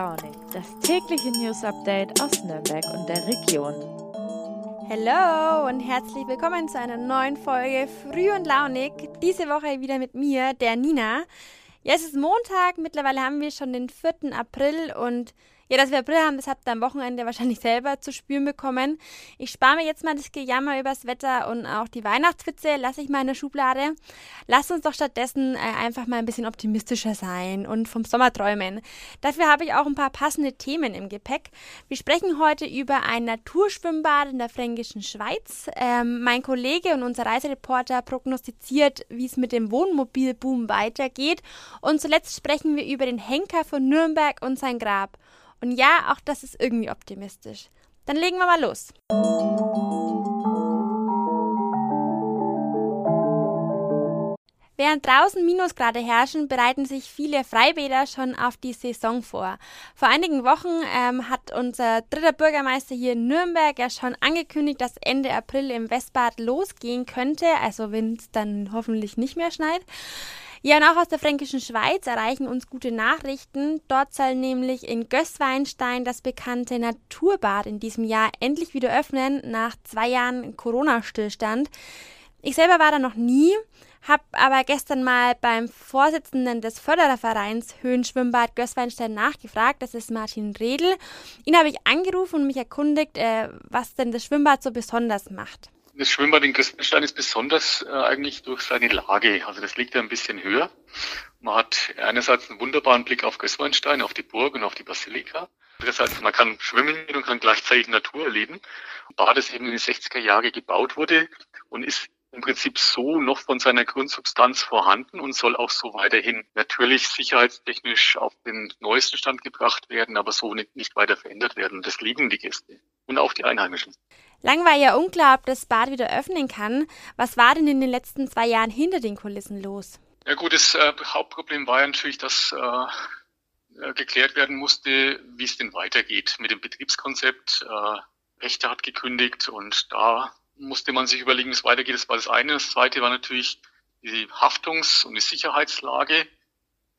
Launig, das tägliche News Update aus Nürnberg und der Region. Hallo und herzlich willkommen zu einer neuen Folge Früh und Launig. Diese Woche wieder mit mir, der Nina. Ja, es ist Montag, mittlerweile haben wir schon den 4. April und ja, dass wir April haben, das habt ihr am Wochenende wahrscheinlich selber zu spüren bekommen. Ich spare mir jetzt mal das Gejammer übers Wetter und auch die Weihnachtswitze lasse ich mal in der Schublade. Lasst uns doch stattdessen äh, einfach mal ein bisschen optimistischer sein und vom Sommer träumen. Dafür habe ich auch ein paar passende Themen im Gepäck. Wir sprechen heute über ein Naturschwimmbad in der fränkischen Schweiz. Ähm, mein Kollege und unser Reisereporter prognostiziert, wie es mit dem Wohnmobilboom weitergeht. Und zuletzt sprechen wir über den Henker von Nürnberg und sein Grab. Und ja, auch das ist irgendwie optimistisch. Dann legen wir mal los. Während draußen Minusgrade herrschen, bereiten sich viele Freibäder schon auf die Saison vor. Vor einigen Wochen ähm, hat unser dritter Bürgermeister hier in Nürnberg ja schon angekündigt, dass Ende April im Westbad losgehen könnte, also wenn es dann hoffentlich nicht mehr schneit. Ja, und auch aus der fränkischen Schweiz erreichen uns gute Nachrichten. Dort soll nämlich in Gößweinstein das bekannte Naturbad in diesem Jahr endlich wieder öffnen, nach zwei Jahren Corona-Stillstand. Ich selber war da noch nie, habe aber gestern mal beim Vorsitzenden des Förderervereins Höhenschwimmbad Gößweinstein nachgefragt, das ist Martin Redl. Ihn habe ich angerufen und mich erkundigt, äh, was denn das Schwimmbad so besonders macht. Das Schwimmbad in Gößenstein ist besonders äh, eigentlich durch seine Lage. Also das liegt ja ein bisschen höher. Man hat einerseits einen wunderbaren Blick auf Gößweinstein, auf die Burg und auf die Basilika. Andererseits, man kann schwimmen und kann gleichzeitig Natur erleben. Bad, das eben in den 60er Jahren gebaut wurde und ist im Prinzip so noch von seiner Grundsubstanz vorhanden und soll auch so weiterhin natürlich sicherheitstechnisch auf den neuesten Stand gebracht werden, aber so nicht weiter verändert werden. Das lieben die Gäste und auch die Einheimischen. Lang war ja unklar, ob das Bad wieder öffnen kann. Was war denn in den letzten zwei Jahren hinter den Kulissen los? Ja gut, das äh, Hauptproblem war ja natürlich, dass äh, äh, geklärt werden musste, wie es denn weitergeht mit dem Betriebskonzept. Äh, Rechte hat gekündigt und da musste man sich überlegen, wie es weitergeht. Das war das eine. Das zweite war natürlich die Haftungs- und die Sicherheitslage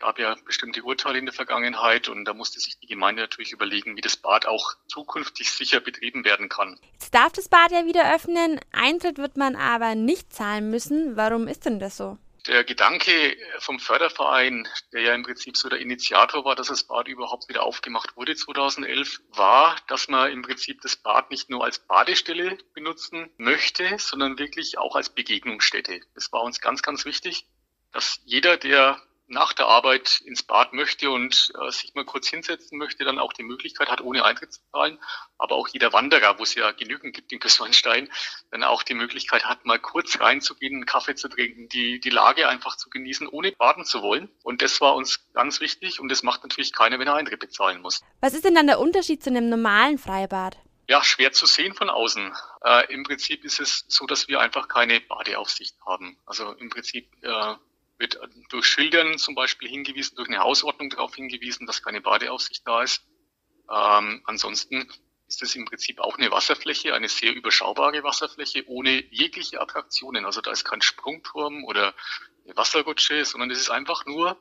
gab ja bestimmte Urteile in der Vergangenheit und da musste sich die Gemeinde natürlich überlegen, wie das Bad auch zukünftig sicher betrieben werden kann. Jetzt darf das Bad ja wieder öffnen, Eintritt wird man aber nicht zahlen müssen. Warum ist denn das so? Der Gedanke vom Förderverein, der ja im Prinzip so der Initiator war, dass das Bad überhaupt wieder aufgemacht wurde 2011, war, dass man im Prinzip das Bad nicht nur als Badestelle benutzen möchte, sondern wirklich auch als Begegnungsstätte. Das war uns ganz, ganz wichtig, dass jeder, der nach der Arbeit ins Bad möchte und äh, sich mal kurz hinsetzen möchte, dann auch die Möglichkeit hat, ohne Eintritt zu zahlen. Aber auch jeder Wanderer, wo es ja genügend gibt in Gößweinstein, dann auch die Möglichkeit hat, mal kurz reinzugehen, einen Kaffee zu trinken, die, die Lage einfach zu genießen, ohne baden zu wollen. Und das war uns ganz wichtig und das macht natürlich keiner, wenn er Eintritt bezahlen muss. Was ist denn dann der Unterschied zu einem normalen Freibad? Ja, schwer zu sehen von außen. Äh, Im Prinzip ist es so, dass wir einfach keine Badeaufsicht haben. Also im Prinzip äh, wird durch Schildern zum Beispiel hingewiesen, durch eine Hausordnung darauf hingewiesen, dass keine Badeaufsicht da ist. Ähm, ansonsten ist es im Prinzip auch eine Wasserfläche, eine sehr überschaubare Wasserfläche ohne jegliche Attraktionen. Also da ist kein Sprungturm oder eine Wasserrutsche, sondern es ist einfach nur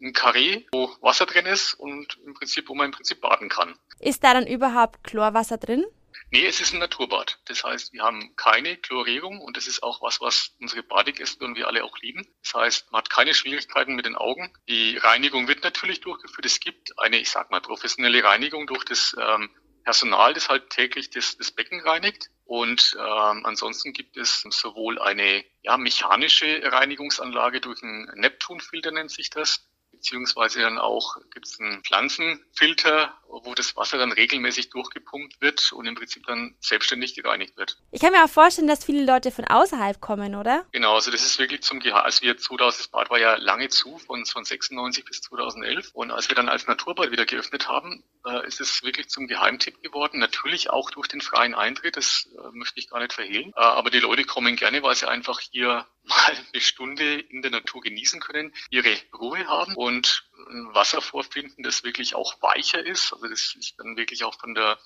ein Karree, wo Wasser drin ist und im Prinzip, wo man im Prinzip baden kann. Ist da dann überhaupt Chlorwasser drin? Nee, es ist ein Naturbad. Das heißt, wir haben keine Chlorierung und das ist auch was, was unsere Badegäste und wir alle auch lieben. Das heißt, man hat keine Schwierigkeiten mit den Augen. Die Reinigung wird natürlich durchgeführt. Es gibt eine, ich sag mal, professionelle Reinigung durch das ähm, Personal, das halt täglich das, das Becken reinigt. Und ähm, ansonsten gibt es sowohl eine ja, mechanische Reinigungsanlage durch einen Neptunfilter nennt sich das, beziehungsweise dann auch gibt es einen Pflanzenfilter, wo das Wasser dann regelmäßig durchgepumpt wird und im Prinzip dann selbstständig gereinigt wird. Ich kann mir auch vorstellen, dass viele Leute von außerhalb kommen, oder? Genau, also das ist wirklich zum Gehalt. Also wir 2000, das Bad war ja lange zu, von, von 96 bis 2011. Und als wir dann als Naturbad wieder geöffnet haben, äh, ist es wirklich zum Geheimtipp geworden. Natürlich auch durch den freien Eintritt, das äh, möchte ich gar nicht verhehlen. Äh, aber die Leute kommen gerne, weil sie einfach hier mal eine Stunde in der Natur genießen können, ihre Ruhe haben und Wasser vorfinden, das wirklich auch weicher ist. Also das ist dann wirklich auch von der,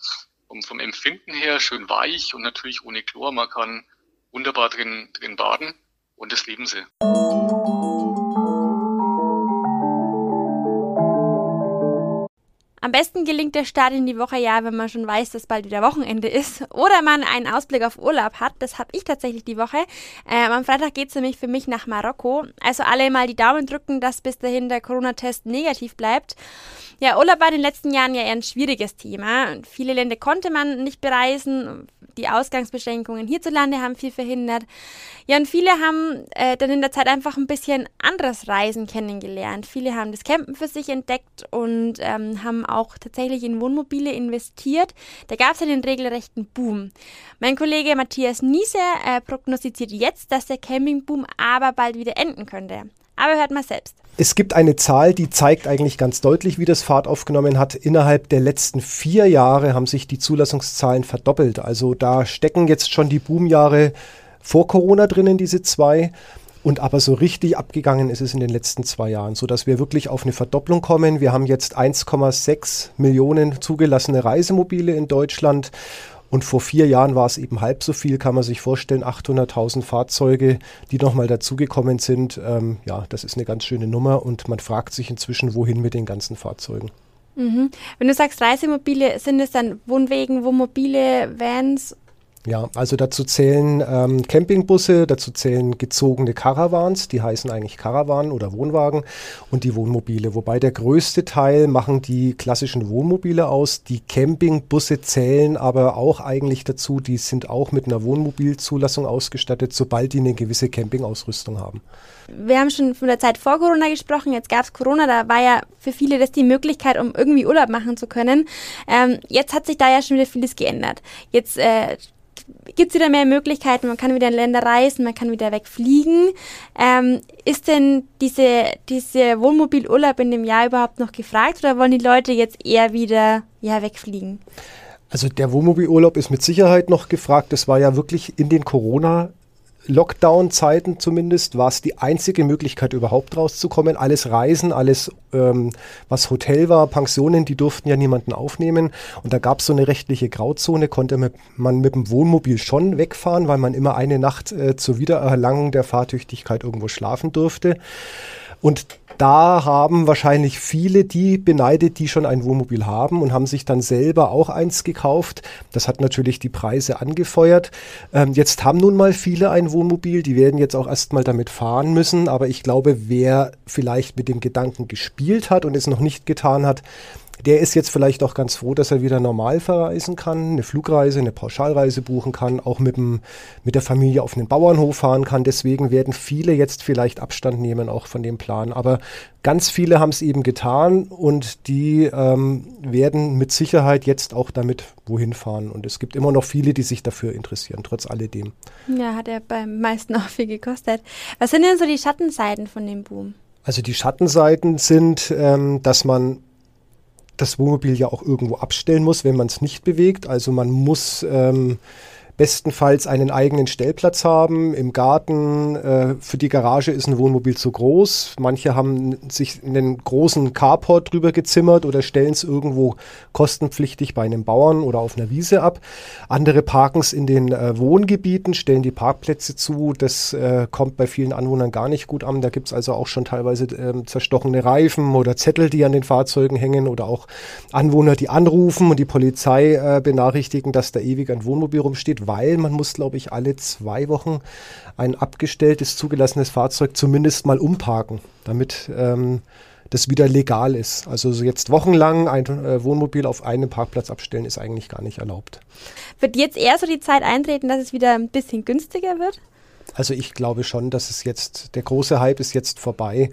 vom, vom Empfinden her schön weich und natürlich ohne Chlor. Man kann wunderbar drin, drin baden und das lieben sie. Am besten gelingt der Start in die Woche ja, wenn man schon weiß, dass bald wieder Wochenende ist oder man einen Ausblick auf Urlaub hat. Das habe ich tatsächlich die Woche. Ähm, am Freitag geht es nämlich für mich nach Marokko. Also alle mal die Daumen drücken, dass bis dahin der Corona-Test negativ bleibt. Ja, Urlaub war in den letzten Jahren ja eher ein schwieriges Thema. Viele Länder konnte man nicht bereisen. Die Ausgangsbeschränkungen hierzulande haben viel verhindert. Ja, und viele haben äh, dann in der Zeit einfach ein bisschen anderes Reisen kennengelernt. Viele haben das Campen für sich entdeckt und ähm, haben auch tatsächlich in Wohnmobile investiert. Da gab es einen regelrechten Boom. Mein Kollege Matthias Niese äh, prognostiziert jetzt, dass der Campingboom aber bald wieder enden könnte. Aber hört mal selbst. Es gibt eine Zahl, die zeigt eigentlich ganz deutlich, wie das Fahrt aufgenommen hat. Innerhalb der letzten vier Jahre haben sich die Zulassungszahlen verdoppelt. Also da stecken jetzt schon die Boomjahre vor Corona drinnen, diese zwei. Und aber so richtig abgegangen ist es in den letzten zwei Jahren, sodass wir wirklich auf eine Verdopplung kommen. Wir haben jetzt 1,6 Millionen zugelassene Reisemobile in Deutschland. Und vor vier Jahren war es eben halb so viel, kann man sich vorstellen, 800.000 Fahrzeuge, die nochmal dazugekommen sind. Ähm, ja, das ist eine ganz schöne Nummer und man fragt sich inzwischen, wohin mit den ganzen Fahrzeugen. Mhm. Wenn du sagst Reisemobile, sind es dann Wohnwegen, Wohnmobile, Vans ja, also dazu zählen ähm, Campingbusse, dazu zählen gezogene Caravans, die heißen eigentlich Caravan oder Wohnwagen und die Wohnmobile. Wobei der größte Teil machen die klassischen Wohnmobile aus. Die Campingbusse zählen aber auch eigentlich dazu, die sind auch mit einer Wohnmobilzulassung ausgestattet, sobald die eine gewisse Campingausrüstung haben. Wir haben schon von der Zeit vor Corona gesprochen, jetzt gab es Corona, da war ja für viele das die Möglichkeit, um irgendwie Urlaub machen zu können. Ähm, jetzt hat sich da ja schon wieder vieles geändert. Jetzt äh, gibt es wieder mehr Möglichkeiten, man kann wieder in Länder reisen, man kann wieder wegfliegen. Ähm, ist denn diese, diese Wohnmobilurlaub in dem Jahr überhaupt noch gefragt oder wollen die Leute jetzt eher wieder ja, wegfliegen? Also der Wohnmobilurlaub ist mit Sicherheit noch gefragt. Das war ja wirklich in den Corona Lockdown-Zeiten zumindest war es die einzige Möglichkeit, überhaupt rauszukommen. Alles Reisen, alles, ähm, was Hotel war, Pensionen, die durften ja niemanden aufnehmen. Und da gab es so eine rechtliche Grauzone, konnte man mit dem Wohnmobil schon wegfahren, weil man immer eine Nacht äh, zur Wiedererlangung der Fahrtüchtigkeit irgendwo schlafen durfte. Und da haben wahrscheinlich viele die beneidet, die schon ein Wohnmobil haben und haben sich dann selber auch eins gekauft. Das hat natürlich die Preise angefeuert. Ähm, jetzt haben nun mal viele ein Wohnmobil, die werden jetzt auch erstmal damit fahren müssen. Aber ich glaube, wer vielleicht mit dem Gedanken gespielt hat und es noch nicht getan hat, der ist jetzt vielleicht auch ganz froh, dass er wieder normal verreisen kann, eine Flugreise, eine Pauschalreise buchen kann, auch mit, dem, mit der Familie auf einen Bauernhof fahren kann. Deswegen werden viele jetzt vielleicht Abstand nehmen auch von dem Plan. Aber ganz viele haben es eben getan und die ähm, werden mit Sicherheit jetzt auch damit wohin fahren. Und es gibt immer noch viele, die sich dafür interessieren, trotz alledem. Ja, hat ja beim meisten auch viel gekostet. Was sind denn so die Schattenseiten von dem Boom? Also die Schattenseiten sind, ähm, dass man das Wohnmobil ja auch irgendwo abstellen muss, wenn man es nicht bewegt. Also man muss ähm, bestenfalls einen eigenen Stellplatz haben im Garten. Äh, für die Garage ist ein Wohnmobil zu groß. Manche haben sich einen großen Carport drüber gezimmert oder stellen es irgendwo kostenpflichtig bei einem Bauern oder auf einer Wiese ab. Andere parken es in den äh, Wohngebieten, stellen die Parkplätze zu. Das äh, kommt bei vielen Anwohnern gar nicht gut an. Da gibt es also auch schon teilweise ähm, zerstochene Reifen oder Zettel, die an den Fahrzeugen hängen oder auch Anwohner, die anrufen und die Polizei benachrichtigen, dass da ewig ein Wohnmobil rumsteht weil man muss, glaube ich, alle zwei Wochen ein abgestelltes, zugelassenes Fahrzeug zumindest mal umparken, damit ähm, das wieder legal ist. Also jetzt wochenlang ein äh, Wohnmobil auf einem Parkplatz abstellen ist eigentlich gar nicht erlaubt. Wird jetzt eher so die Zeit eintreten, dass es wieder ein bisschen günstiger wird? Also ich glaube schon, dass es jetzt, der große Hype ist jetzt vorbei.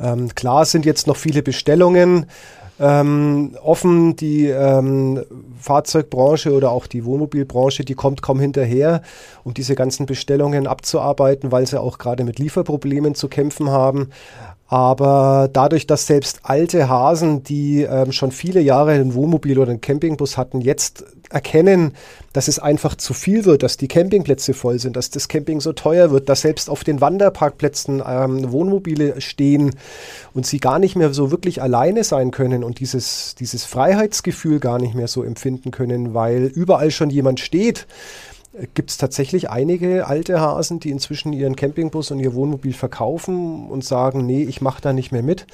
Ähm, klar sind jetzt noch viele Bestellungen ähm, offen. Die ähm, Fahrzeugbranche oder auch die Wohnmobilbranche, die kommt kaum hinterher, um diese ganzen Bestellungen abzuarbeiten, weil sie auch gerade mit Lieferproblemen zu kämpfen haben. Aber dadurch, dass selbst alte Hasen, die ähm, schon viele Jahre ein Wohnmobil oder einen Campingbus hatten, jetzt erkennen, dass es einfach zu viel wird, dass die Campingplätze voll sind, dass das Camping so teuer wird, dass selbst auf den Wanderparkplätzen ähm, Wohnmobile stehen und sie gar nicht mehr so wirklich alleine sein können und dieses, dieses Freiheitsgefühl gar nicht mehr so empfinden können, weil überall schon jemand steht gibt es tatsächlich einige alte Hasen, die inzwischen ihren Campingbus und ihr Wohnmobil verkaufen und sagen, nee, ich mache da nicht mehr mit.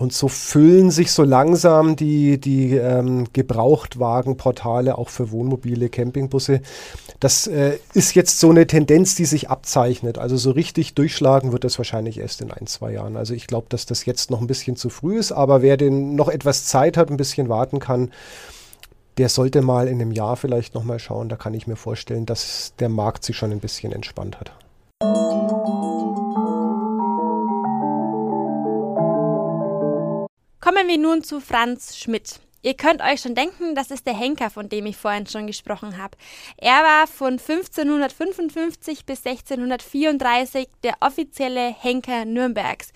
Und so füllen sich so langsam die, die ähm, Gebrauchtwagenportale auch für Wohnmobile, Campingbusse. Das äh, ist jetzt so eine Tendenz, die sich abzeichnet. Also so richtig durchschlagen wird das wahrscheinlich erst in ein, zwei Jahren. Also ich glaube, dass das jetzt noch ein bisschen zu früh ist, aber wer den noch etwas Zeit hat, ein bisschen warten kann, der sollte mal in einem Jahr vielleicht nochmal schauen. Da kann ich mir vorstellen, dass der Markt sich schon ein bisschen entspannt hat. Kommen wir nun zu Franz Schmidt. Ihr könnt euch schon denken, das ist der Henker, von dem ich vorhin schon gesprochen habe. Er war von 1555 bis 1634 der offizielle Henker Nürnbergs.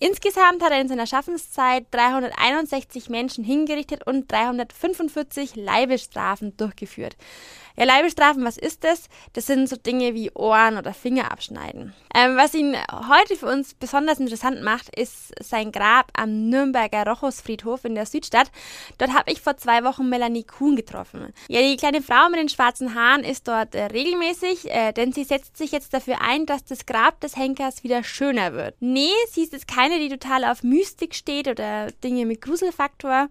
Insgesamt hat er in seiner Schaffenszeit 361 Menschen hingerichtet und 345 Leibesstrafen durchgeführt. Ja, Leibesstrafen, was ist das? Das sind so Dinge wie Ohren oder Finger abschneiden. Ähm, was ihn heute für uns besonders interessant macht, ist sein Grab am Nürnberger Rochusfriedhof in der Südstadt. Dort habe ich vor zwei Wochen Melanie Kuhn getroffen. Ja, die kleine Frau mit den schwarzen Haaren ist dort äh, regelmäßig, äh, denn sie setzt sich jetzt dafür ein, dass das Grab des Henkers wieder schöner wird. Nee, sie ist jetzt keine, die total auf Mystik steht oder Dinge mit Gruselfaktor.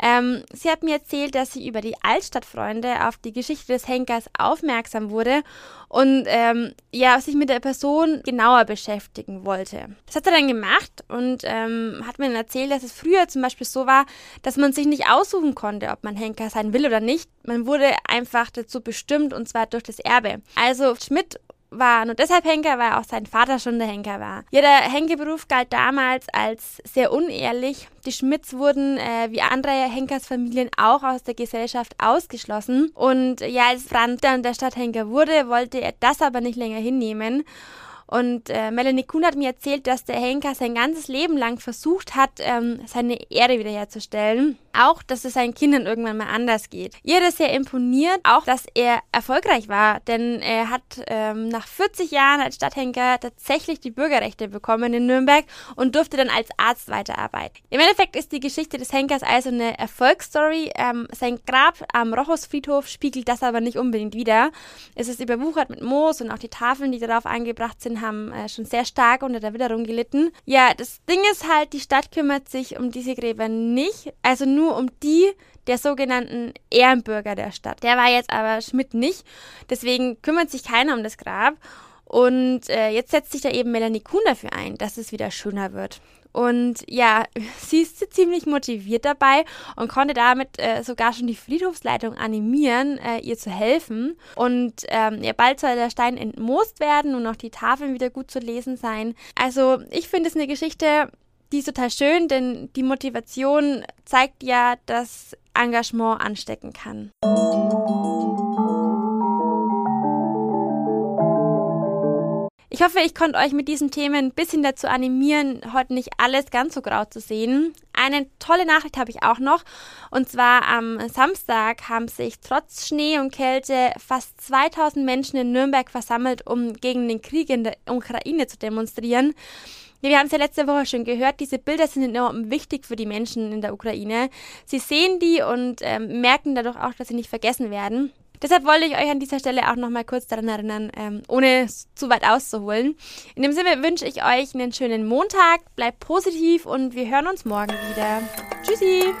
Ähm, sie hat mir erzählt, dass sie über die Altstadtfreunde auf die Geschichte des Henkers aufmerksam wurde und ähm, ja, sich mit der Person genauer beschäftigen wollte. Das hat er dann gemacht und ähm, hat mir dann erzählt, dass es früher zum Beispiel so war, dass man sich nicht aussuchen konnte, ob man Henker sein will oder nicht. Man wurde einfach dazu bestimmt und zwar durch das Erbe. Also Schmidt war nur deshalb Henker, weil auch sein Vater schon der Henker war. Ja, der Henkerberuf galt damals als sehr unehrlich. Die Schmidts wurden äh, wie andere Henkersfamilien auch aus der Gesellschaft ausgeschlossen. Und ja, als Franz dann der Stadthenker wurde, wollte er das aber nicht länger hinnehmen und äh, Melanie Kuhn hat mir erzählt, dass der Henker sein ganzes Leben lang versucht hat, ähm, seine Ehre wiederherzustellen. Auch, dass es seinen Kindern irgendwann mal anders geht. Ihr es sehr imponiert, auch, dass er erfolgreich war, denn er hat ähm, nach 40 Jahren als Stadthenker tatsächlich die Bürgerrechte bekommen in Nürnberg und durfte dann als Arzt weiterarbeiten. Im Endeffekt ist die Geschichte des Henkers also eine Erfolgsstory. Ähm, sein Grab am Rochusfriedhof spiegelt das aber nicht unbedingt wider. Es ist überwuchert mit Moos und auch die Tafeln, die darauf angebracht sind, haben äh, schon sehr stark unter der Witterung gelitten. Ja, das Ding ist halt, die Stadt kümmert sich um diese Gräber nicht, also nur um die der sogenannten Ehrenbürger der Stadt. Der war jetzt aber Schmidt nicht, deswegen kümmert sich keiner um das Grab. Und äh, jetzt setzt sich da eben Melanie Kuhn dafür ein, dass es wieder schöner wird. Und ja, sie ist ziemlich motiviert dabei und konnte damit äh, sogar schon die Friedhofsleitung animieren, äh, ihr zu helfen. Und ähm, ja, bald soll der Stein entmoost werden und auch die Tafeln wieder gut zu lesen sein. Also ich finde es eine Geschichte, die ist total schön, denn die Motivation zeigt ja, dass Engagement anstecken kann. Ich hoffe, ich konnte euch mit diesen Themen ein bisschen dazu animieren, heute nicht alles ganz so grau zu sehen. Eine tolle Nachricht habe ich auch noch. Und zwar am Samstag haben sich trotz Schnee und Kälte fast 2000 Menschen in Nürnberg versammelt, um gegen den Krieg in der Ukraine zu demonstrieren. Ja, wir haben es ja letzte Woche schon gehört, diese Bilder sind enorm wichtig für die Menschen in der Ukraine. Sie sehen die und ähm, merken dadurch auch, dass sie nicht vergessen werden. Deshalb wollte ich euch an dieser Stelle auch nochmal kurz daran erinnern, ähm, ohne zu weit auszuholen. In dem Sinne wünsche ich euch einen schönen Montag, bleibt positiv und wir hören uns morgen wieder. Tschüssi!